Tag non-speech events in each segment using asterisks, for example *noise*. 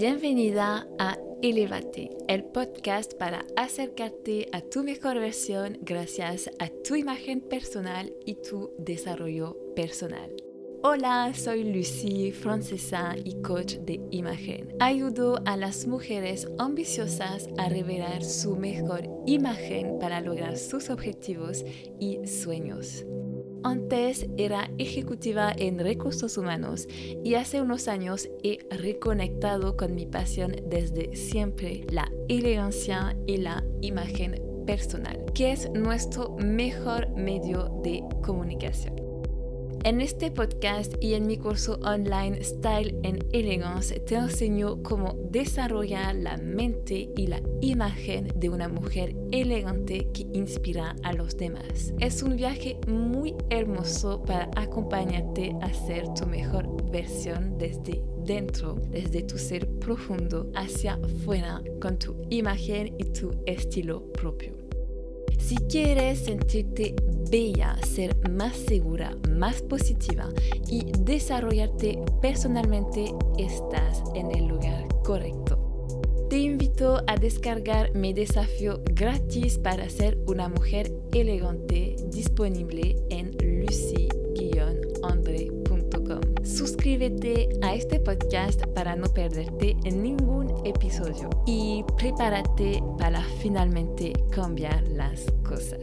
Bienvenida a Elevate, el podcast para acercarte a tu mejor versión gracias a tu imagen personal y tu desarrollo personal. Hola, soy Lucy, francesa y coach de imagen. Ayudo a las mujeres ambiciosas a revelar su mejor imagen para lograr sus objetivos y sueños. Antes era ejecutiva en recursos humanos y hace unos años he reconectado con mi pasión desde siempre, la elegancia y la imagen personal, que es nuestro mejor medio de comunicación. En este podcast y en mi curso online Style and Elegance te enseño cómo desarrollar la mente y la imagen de una mujer elegante que inspira a los demás. Es un viaje muy hermoso para acompañarte a ser tu mejor versión desde dentro, desde tu ser profundo hacia afuera con tu imagen y tu estilo propio. Si quieres sentirte bella, ser más segura, más positiva y desarrollarte personalmente, estás en el lugar correcto. Te invito a descargar mi desafío gratis para ser una mujer elegante disponible en lucy Suscríbete a este podcast para no perderte en ningún episodio y prepárate para finalmente cambiar las cosas.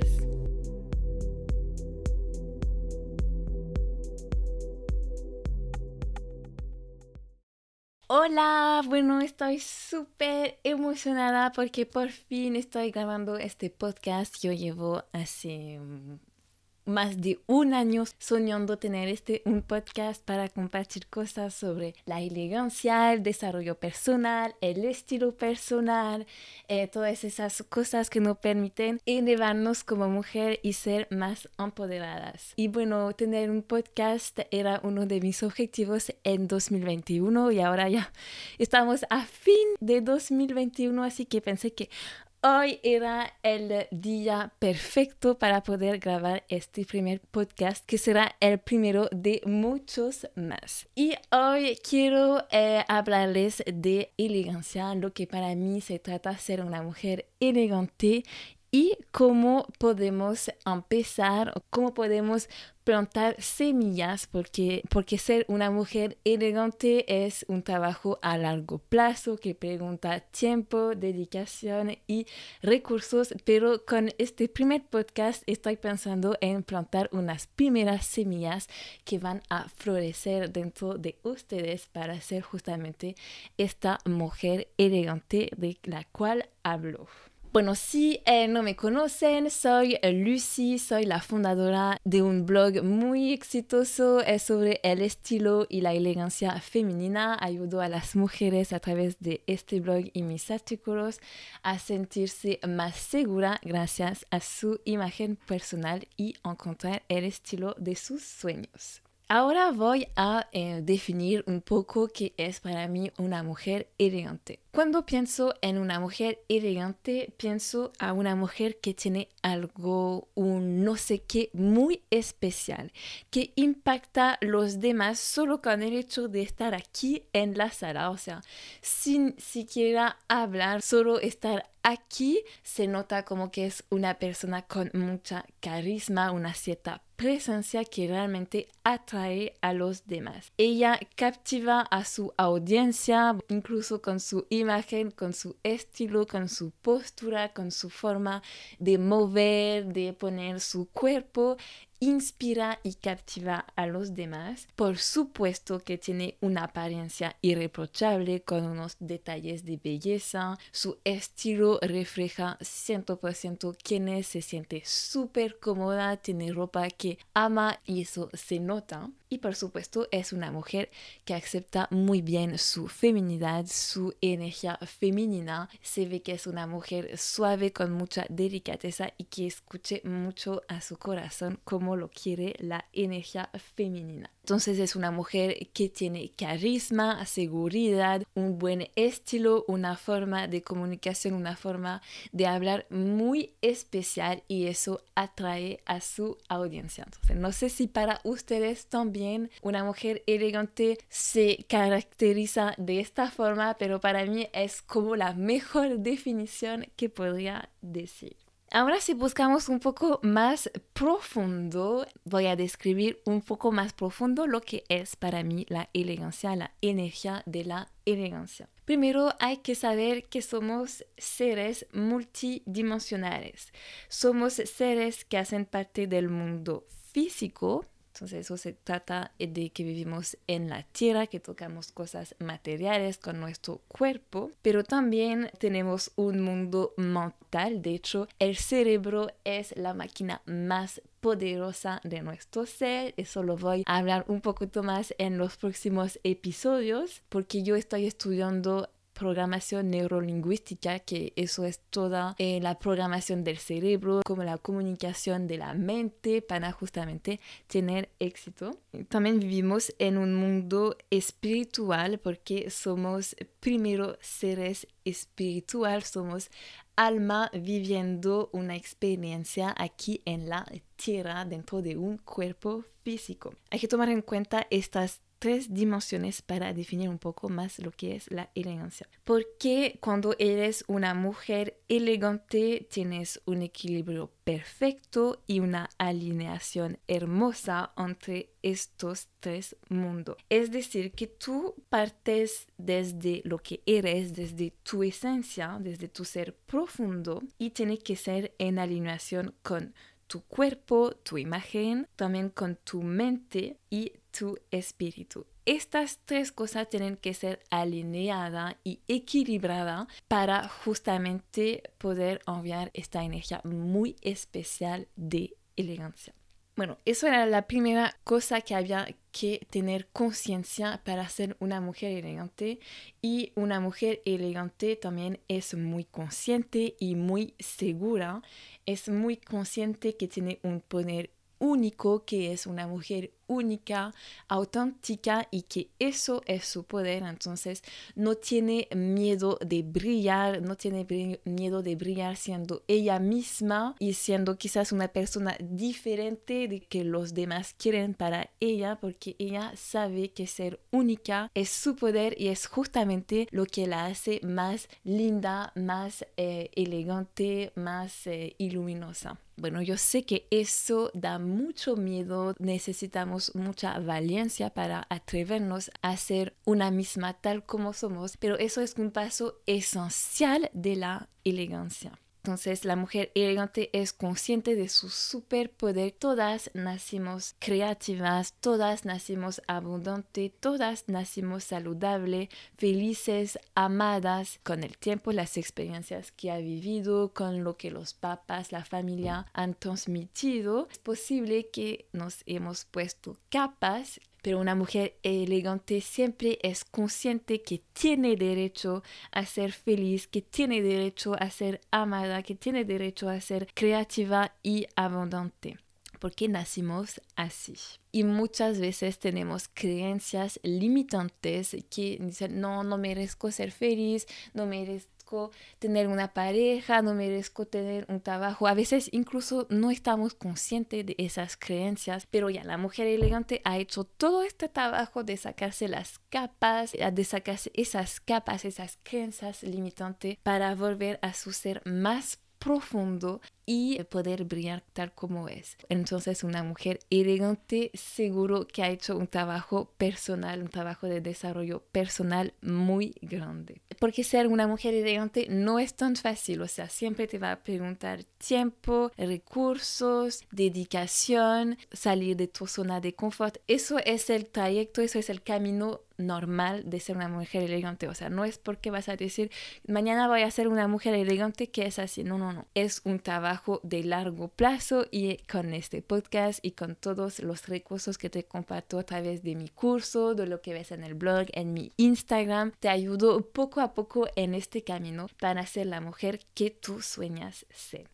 Hola, bueno, estoy súper emocionada porque por fin estoy grabando este podcast. Yo llevo hace más de un año soñando tener este un podcast para compartir cosas sobre la elegancia, el desarrollo personal, el estilo personal, eh, todas esas cosas que nos permiten elevarnos como mujer y ser más empoderadas. Y bueno, tener un podcast era uno de mis objetivos en 2021 y ahora ya estamos a fin de 2021, así que pensé que Hoy era el día perfecto para poder grabar este primer podcast que será el primero de muchos más. Y hoy quiero eh, hablarles de elegancia, lo que para mí se trata de ser una mujer elegante y cómo podemos empezar, cómo podemos plantar semillas, porque, porque ser una mujer elegante es un trabajo a largo plazo que pregunta tiempo, dedicación y recursos, pero con este primer podcast estoy pensando en plantar unas primeras semillas que van a florecer dentro de ustedes para ser justamente esta mujer elegante de la cual hablo. Bueno, si eh, no me conocen, soy Lucy, soy la fundadora de un blog muy exitoso sobre el estilo y la elegancia femenina. Ayudo a las mujeres a través de este blog y mis artículos a sentirse más segura gracias a su imagen personal y encontrar el estilo de sus sueños. Ahora voy a eh, definir un poco qué es para mí una mujer elegante. Cuando pienso en una mujer elegante, pienso a una mujer que tiene algo, un no sé qué muy especial, que impacta a los demás solo con el hecho de estar aquí en la sala, o sea, sin siquiera hablar, solo estar aquí se nota como que es una persona con mucha carisma, una cierta presencia que realmente atrae a los demás. Ella captiva a su audiencia, incluso con su imagen, con su estilo, con su postura, con su forma de mover, de poner su cuerpo inspira y captiva a los demás. Por supuesto que tiene una apariencia irreprochable con unos detalles de belleza. Su estilo refleja 100% quién es, se siente súper cómoda, tiene ropa que ama y eso se nota. Y por supuesto es una mujer que acepta muy bien su feminidad, su energía femenina. Se ve que es una mujer suave con mucha delicadeza y que escuche mucho a su corazón como lo quiere la energía femenina. Entonces es una mujer que tiene carisma, seguridad, un buen estilo, una forma de comunicación, una forma de hablar muy especial y eso atrae a su audiencia. Entonces no sé si para ustedes también una mujer elegante se caracteriza de esta forma, pero para mí es como la mejor *laughs* definición que podría decir. Ahora si buscamos un poco más profundo, voy a describir un poco más profundo lo que es para mí la elegancia, la energía de la elegancia. Primero hay que saber que somos seres multidimensionales. Somos seres que hacen parte del mundo físico, entonces eso se trata de que vivimos en la tierra, que tocamos cosas materiales con nuestro cuerpo, pero también tenemos un mundo mental. De hecho, el cerebro es la máquina más poderosa de nuestro ser. Eso lo voy a hablar un poquito más en los próximos episodios porque yo estoy estudiando programación neurolingüística, que eso es toda eh, la programación del cerebro, como la comunicación de la mente para justamente tener éxito. También vivimos en un mundo espiritual porque somos primero seres espiritual, somos alma viviendo una experiencia aquí en la tierra dentro de un cuerpo físico. Hay que tomar en cuenta estas tres dimensiones para definir un poco más lo que es la elegancia. Porque cuando eres una mujer elegante tienes un equilibrio perfecto y una alineación hermosa entre estos tres mundos. Es decir, que tú partes desde lo que eres, desde tu esencia, desde tu ser profundo y tiene que ser en alineación con tu cuerpo, tu imagen, también con tu mente y tu espíritu. Estas tres cosas tienen que ser alineadas y equilibradas para justamente poder enviar esta energía muy especial de elegancia. Bueno, eso era la primera cosa que había que tener conciencia para ser una mujer elegante y una mujer elegante también es muy consciente y muy segura, es muy consciente que tiene un poder único, que es una mujer única, auténtica y que eso es su poder. Entonces no tiene miedo de brillar, no tiene miedo de brillar siendo ella misma y siendo quizás una persona diferente de que los demás quieren para ella porque ella sabe que ser única es su poder y es justamente lo que la hace más linda, más eh, elegante, más eh, iluminosa. Bueno, yo sé que eso da mucho miedo, necesitamos mucha valencia para atrevernos a ser una misma tal como somos, pero eso es un paso esencial de la elegancia. Entonces la mujer elegante es consciente de su superpoder. Todas nacimos creativas, todas nacimos abundantes, todas nacimos saludables, felices, amadas. Con el tiempo, las experiencias que ha vivido, con lo que los papás, la familia han transmitido, es posible que nos hemos puesto capas pero una mujer elegante siempre es consciente que tiene derecho a ser feliz, que tiene derecho a ser amada, que tiene derecho a ser creativa y abundante porque nacimos así. Y muchas veces tenemos creencias limitantes que dicen, no, no merezco ser feliz, no merezco tener una pareja, no merezco tener un trabajo. A veces incluso no estamos conscientes de esas creencias, pero ya la mujer elegante ha hecho todo este trabajo de sacarse las capas, de sacarse esas capas, esas creencias limitantes para volver a su ser más profundo y poder brillar tal como es. Entonces una mujer elegante seguro que ha hecho un trabajo personal, un trabajo de desarrollo personal muy grande. Porque ser una mujer elegante no es tan fácil, o sea, siempre te va a preguntar tiempo, recursos, dedicación, salir de tu zona de confort. Eso es el trayecto, eso es el camino normal de ser una mujer elegante. O sea, no es porque vas a decir, mañana voy a ser una mujer elegante que es así. No, no, no. Es un trabajo de largo plazo y con este podcast y con todos los recursos que te comparto a través de mi curso, de lo que ves en el blog, en mi Instagram, te ayudo poco a poco en este camino para ser la mujer que tú sueñas ser.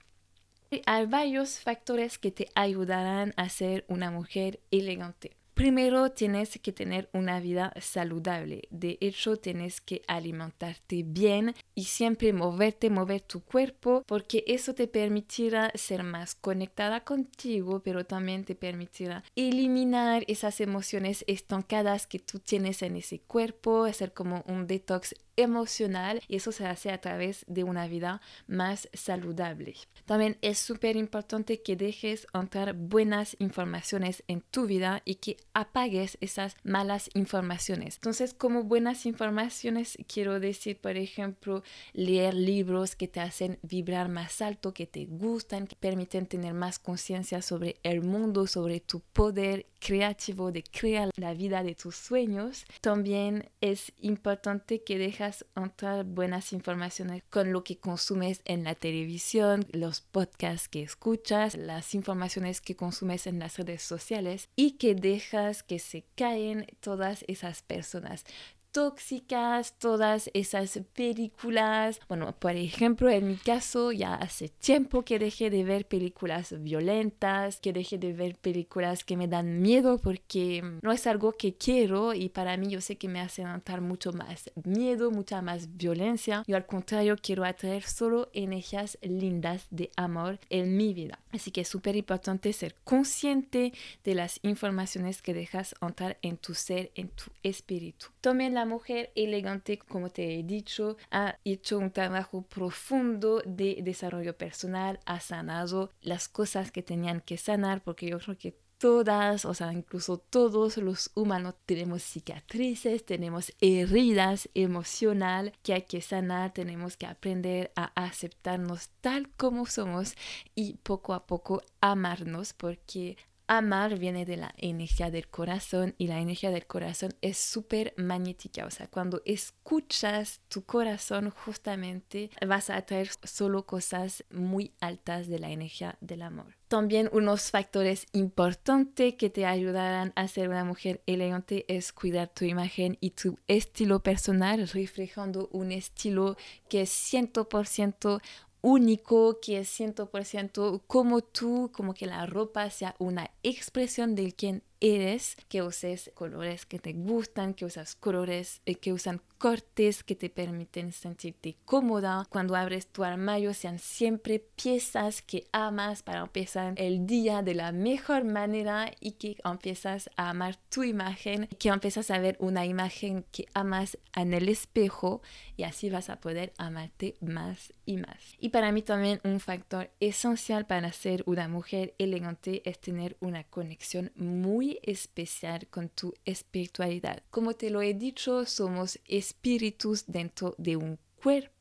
Hay varios factores que te ayudarán a ser una mujer elegante. Primero tienes que tener una vida saludable. De hecho, tienes que alimentarte bien y siempre moverte, mover tu cuerpo, porque eso te permitirá ser más conectada contigo, pero también te permitirá eliminar esas emociones estancadas que tú tienes en ese cuerpo, hacer como un detox emocional y eso se hace a través de una vida más saludable. También es súper importante que dejes entrar buenas informaciones en tu vida y que apagues esas malas informaciones. Entonces, como buenas informaciones, quiero decir, por ejemplo, leer libros que te hacen vibrar más alto, que te gustan, que permiten tener más conciencia sobre el mundo, sobre tu poder creativo de crear la vida de tus sueños. También es importante que dejas entrar buenas informaciones con lo que consumes en la televisión, los podcasts que escuchas, las informaciones que consumes en las redes sociales y que dejas que se caen todas esas personas tóxicas, todas esas películas. Bueno, por ejemplo, en mi caso, ya hace tiempo que dejé de ver películas violentas, que dejé de ver películas que me dan miedo porque no es algo que quiero y para mí yo sé que me hace notar mucho más miedo, mucha más violencia. Yo al contrario quiero atraer solo energías lindas de amor en mi vida. Así que es súper importante ser consciente de las informaciones que dejas entrar en tu ser, en tu espíritu. También la mujer elegante, como te he dicho, ha hecho un trabajo profundo de desarrollo personal, ha sanado las cosas que tenían que sanar, porque yo creo que todas, o sea, incluso todos los humanos tenemos cicatrices, tenemos heridas emocional que hay que sanar, tenemos que aprender a aceptarnos tal como somos y poco a poco amarnos porque amar viene de la energía del corazón y la energía del corazón es súper magnética. O sea, cuando escuchas tu corazón justamente vas a atraer solo cosas muy altas de la energía del amor. También unos factores importantes que te ayudarán a ser una mujer elegante es cuidar tu imagen y tu estilo personal, reflejando un estilo que es 100% único, que es 100% como tú, como que la ropa sea una expresión de quien eres, que uses colores que te gustan, que usas colores eh, que usan cortes que te permiten sentirte cómoda. Cuando abres tu armario sean siempre piezas que amas para empezar el día de la mejor manera y que empiezas a amar tu imagen, que empiezas a ver una imagen que amas en el espejo y así vas a poder amarte más y más. Y para mí también un factor esencial para ser una mujer elegante es tener una conexión muy especial con tu espiritualidad. Como te lo he dicho, somos espíritus dentro de un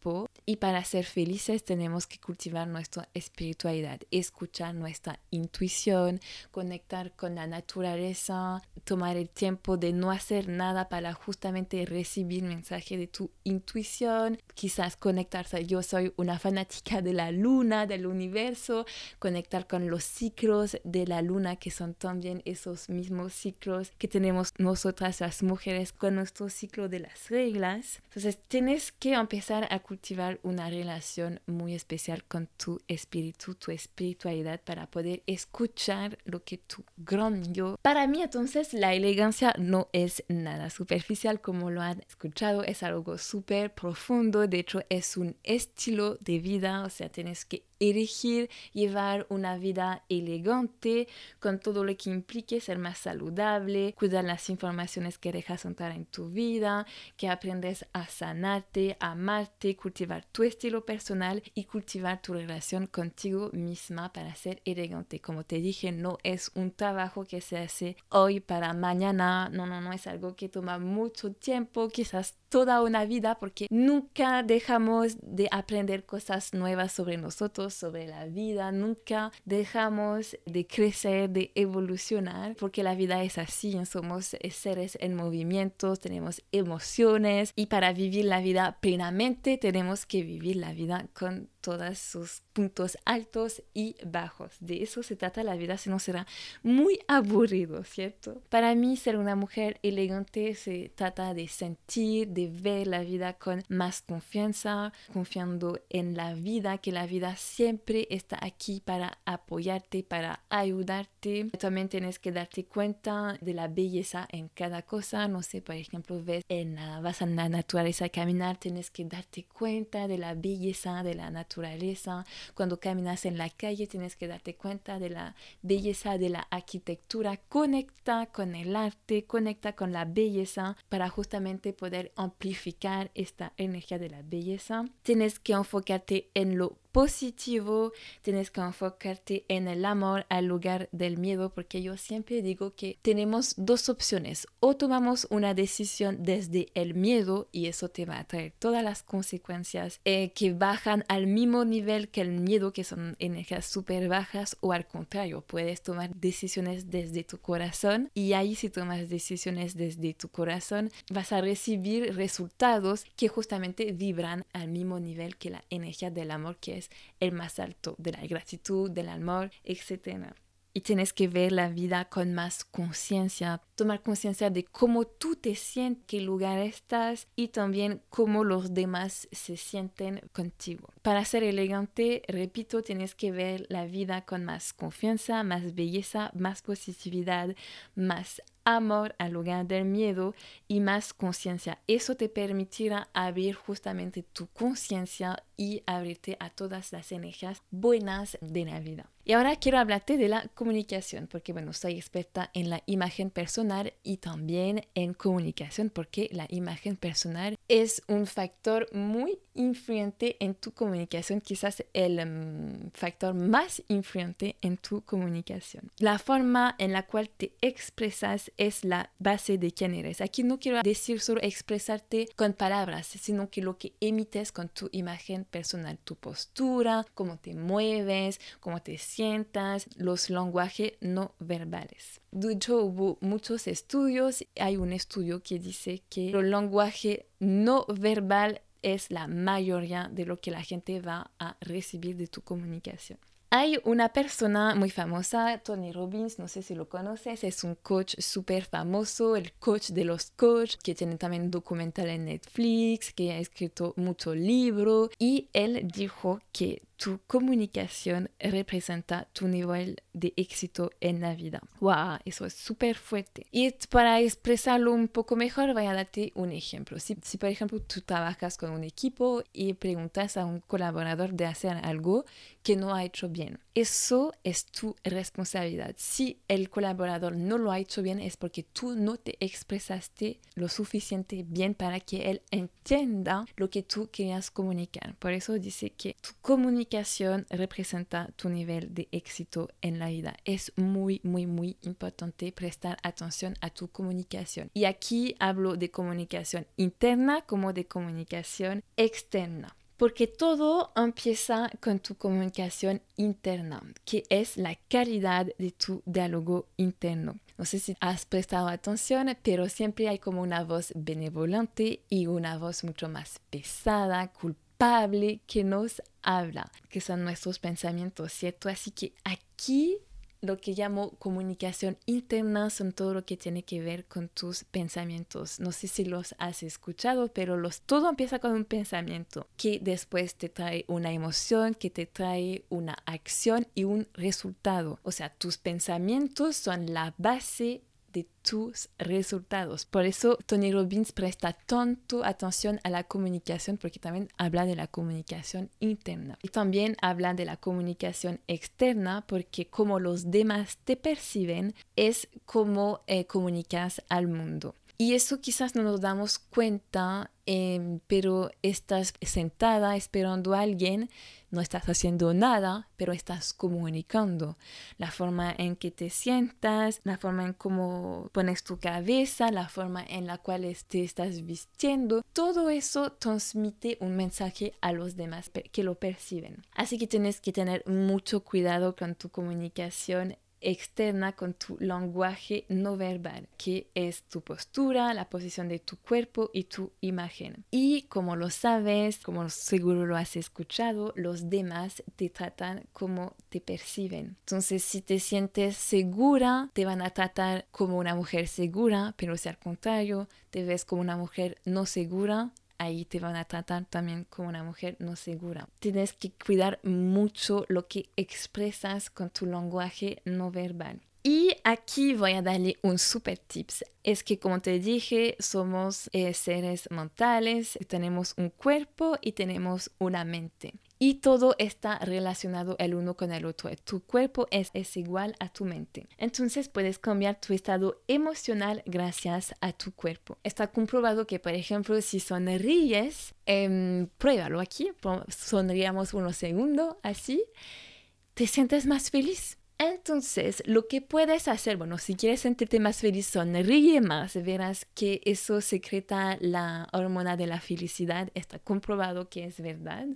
cuerpo y para ser felices tenemos que cultivar nuestra espiritualidad, escuchar nuestra intuición, conectar con la naturaleza, tomar el tiempo de no hacer nada para justamente recibir mensaje de tu intuición, quizás conectarse. Yo soy una fanática de la luna, del universo, conectar con los ciclos de la luna que son también esos mismos ciclos que tenemos nosotras las mujeres con nuestro ciclo de las reglas. Entonces tienes que empezar a cultivar una relación muy especial con tu espíritu, tu espiritualidad, para poder escuchar lo que tu gran yo. Para mí entonces la elegancia no es nada superficial como lo han escuchado, es algo súper profundo, de hecho es un estilo de vida, o sea, tienes que elegir llevar una vida elegante con todo lo que implique ser más saludable, cuidar las informaciones que dejas entrar en tu vida, que aprendes a sanarte, a amarte, cultivar tu estilo personal y cultivar tu relación contigo misma para ser elegante. Como te dije, no es un trabajo que se hace hoy para mañana, no, no, no es algo que toma mucho tiempo, quizás toda una vida, porque nunca dejamos de aprender cosas nuevas sobre nosotros sobre la vida, nunca dejamos de crecer, de evolucionar, porque la vida es así, somos seres en movimiento, tenemos emociones y para vivir la vida plenamente tenemos que vivir la vida con todos sus puntos altos y bajos. De eso se trata la vida, si no será muy aburrido, ¿cierto? Para mí ser una mujer elegante se trata de sentir, de de ver la vida con más confianza, confiando en la vida, que la vida siempre está aquí para apoyarte, para ayudarte. También tienes que darte cuenta de la belleza en cada cosa. No sé, por ejemplo, ves en la, vas a la naturaleza a caminar, tienes que darte cuenta de la belleza de la naturaleza. Cuando caminas en la calle, tienes que darte cuenta de la belleza de la arquitectura. Conecta con el arte, conecta con la belleza para justamente poder amplificar esta energía de la belleza. Tienes que enfocarte en lo positivo, tienes que enfocarte en el amor al lugar del miedo, porque yo siempre digo que tenemos dos opciones, o tomamos una decisión desde el miedo y eso te va a traer todas las consecuencias eh, que bajan al mismo nivel que el miedo, que son energías súper bajas, o al contrario, puedes tomar decisiones desde tu corazón y ahí si tomas decisiones desde tu corazón vas a recibir resultados que justamente vibran al mismo nivel que la energía del amor que el más alto de la gratitud, del amor, etc. Y tienes que ver la vida con más conciencia, tomar conciencia de cómo tú te sientes, qué lugar estás y también cómo los demás se sienten contigo. Para ser elegante, repito, tienes que ver la vida con más confianza, más belleza, más positividad, más amor al lugar del miedo y más conciencia. Eso te permitirá abrir justamente tu conciencia y abrirte a todas las energías buenas de la vida. Y ahora quiero hablarte de la comunicación, porque bueno, soy experta en la imagen personal y también en comunicación, porque la imagen personal es un factor muy influyente en tu comunicación, quizás el mm, factor más influyente en tu comunicación. La forma en la cual te expresas es la base de quién eres. Aquí no quiero decir solo expresarte con palabras, sino que lo que emites con tu imagen personal, tu postura, cómo te mueves, cómo te sientas, los lenguajes no verbales. De hecho, hubo muchos estudios. Hay un estudio que dice que el lenguaje no verbal es la mayoría de lo que la gente va a recibir de tu comunicación. Hay una persona muy famosa, Tony Robbins, no sé si lo conoces, es un coach súper famoso, el coach de los coaches, que tiene también un documental en Netflix, que ha escrito muchos libros y él dijo que tu comunicación representa tu nivel de éxito en la vida. ¡Wow! Eso es súper fuerte. Y para expresarlo un poco mejor, voy a darte un ejemplo. Si, si, por ejemplo tú trabajas con un equipo y preguntas a un colaborador de hacer algo que no ha hecho bien, eso es tu responsabilidad. Si el colaborador no lo ha hecho bien es porque tú no te expresaste lo suficiente bien para que él entienda lo que tú querías comunicar. Por eso dice que tu comunicación representa tu nivel de éxito en la vida. Es muy, muy, muy importante prestar atención a tu comunicación. Y aquí hablo de comunicación interna como de comunicación externa. Porque todo empieza con tu comunicación interna, que es la calidad de tu diálogo interno. No sé si has prestado atención, pero siempre hay como una voz benevolente y una voz mucho más pesada, culpable que nos habla, que son nuestros pensamientos, ¿cierto? Así que aquí lo que llamo comunicación interna son todo lo que tiene que ver con tus pensamientos. No sé si los has escuchado, pero los, todo empieza con un pensamiento que después te trae una emoción, que te trae una acción y un resultado. O sea, tus pensamientos son la base de tus resultados. Por eso Tony Robbins presta tanto atención a la comunicación porque también habla de la comunicación interna. Y también habla de la comunicación externa porque como los demás te perciben es como eh, comunicas al mundo. Y eso quizás no nos damos cuenta, em, pero estás sentada esperando a alguien, no estás haciendo nada, pero estás comunicando. La forma en que te sientas, la forma en cómo pones tu cabeza, la forma en la cual te estás vistiendo, todo eso transmite un mensaje a los demás que lo perciben. Así que tienes que tener mucho cuidado con tu comunicación externa con tu lenguaje no verbal, que es tu postura, la posición de tu cuerpo y tu imagen. Y como lo sabes, como seguro lo has escuchado, los demás te tratan como te perciben. Entonces, si te sientes segura, te van a tratar como una mujer segura, pero si al contrario te ves como una mujer no segura, ahí te van a tratar también como una mujer no segura. Tienes que cuidar mucho lo que expresas con tu lenguaje no verbal. Y aquí voy a darle un super tips. Es que como te dije, somos eh, seres mentales, tenemos un cuerpo y tenemos una mente y todo está relacionado el uno con el otro. Tu cuerpo es, igual a tu mente. Entonces puedes cambiar tu estado emocional gracias a tu cuerpo. Está comprobado que, por ejemplo, si sonríes, eh, pruébalo aquí, sonríamos unos segundos así, te sientes más feliz. Entonces, lo que puedes hacer, bueno, si quieres sentirte más feliz, sonríe más, verás que eso secreta la hormona de la felicidad, está comprobado que es verdad.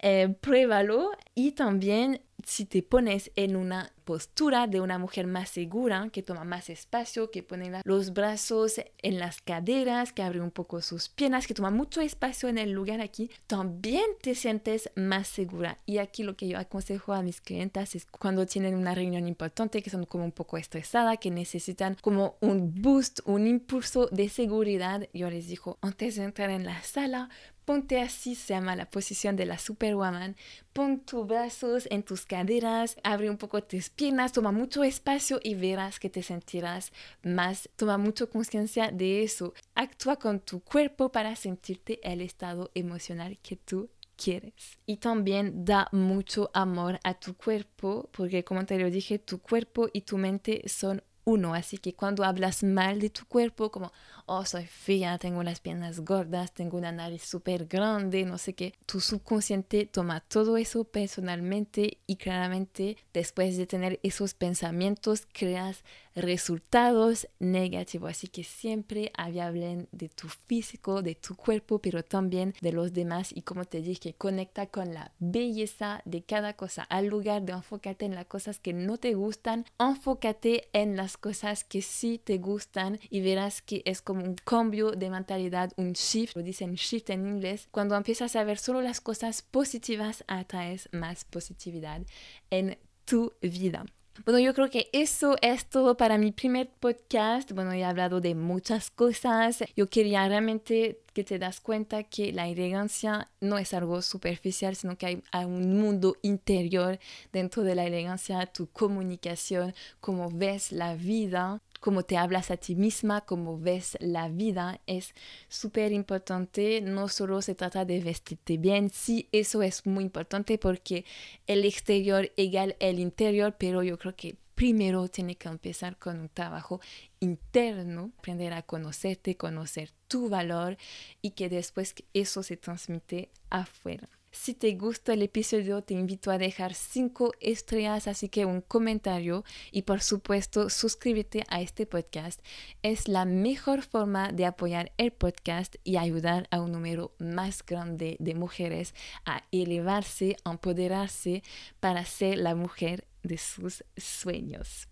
Eh, pruébalo y también si te pones en una postura de una mujer más segura, que toma más espacio, que pone los brazos en las caderas, que abre un poco sus piernas, que toma mucho espacio en el lugar aquí, también te sientes más segura. Y aquí lo que yo aconsejo a mis clientas es cuando tienen una reunión importante, que son como un poco estresadas, que necesitan como un boost, un impulso de seguridad, yo les digo, antes de entrar en la sala, Ponte así, se llama la posición de la Superwoman. Pon tus brazos en tus caderas, abre un poco tus piernas, toma mucho espacio y verás que te sentirás más. Toma mucho conciencia de eso. Actúa con tu cuerpo para sentirte el estado emocional que tú quieres. Y también da mucho amor a tu cuerpo, porque como te lo dije, tu cuerpo y tu mente son uno. Así que cuando hablas mal de tu cuerpo, como, oh, soy fea, tengo las piernas gordas, tengo una nariz súper grande, no sé qué, tu subconsciente toma todo eso personalmente y claramente después de tener esos pensamientos creas resultados negativos. Así que siempre hablen de tu físico, de tu cuerpo, pero también de los demás. Y como te dije, conecta con la belleza de cada cosa. Al lugar de enfocarte en las cosas que no te gustan, enfócate en las cosas que sí te gustan y verás que es como un cambio de mentalidad, un shift, lo dicen shift en inglés. Cuando empiezas a ver solo las cosas positivas, atraes más positividad en tu vida. Bueno, yo creo que eso es todo para mi primer podcast. Bueno, he hablado de muchas cosas. Yo quería realmente que te das cuenta que la elegancia no es algo superficial, sino que hay, un mundo interior dentro de la elegancia, tu comunicación, cómo ves la vida cómo te hablas a ti misma, cómo ves la vida, es súper importante. No solo se trata de vestirte bien, sí, eso es muy importante porque el exterior igual el interior, pero yo creo que primero tiene que empezar con un trabajo interno, aprender a conocerte, conocer tu valor y que después eso se transmite afuera. Si te gustó el episodio, te invito a dejar 5 estrellas, así que un comentario y por supuesto suscríbete a este podcast. Es la mejor forma de apoyar el podcast y ayudar a un número más grande de mujeres a elevarse, empoderarse para ser la mujer de sus sueños.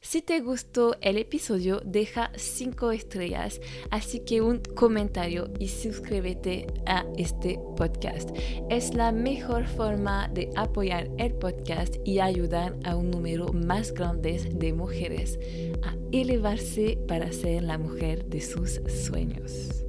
Si te gustó el episodio, deja 5 estrellas, así que un comentario y suscríbete a este podcast. Es la mejor forma de apoyar el podcast y ayudar a un número más grande de mujeres a elevarse para ser la mujer de sus sueños.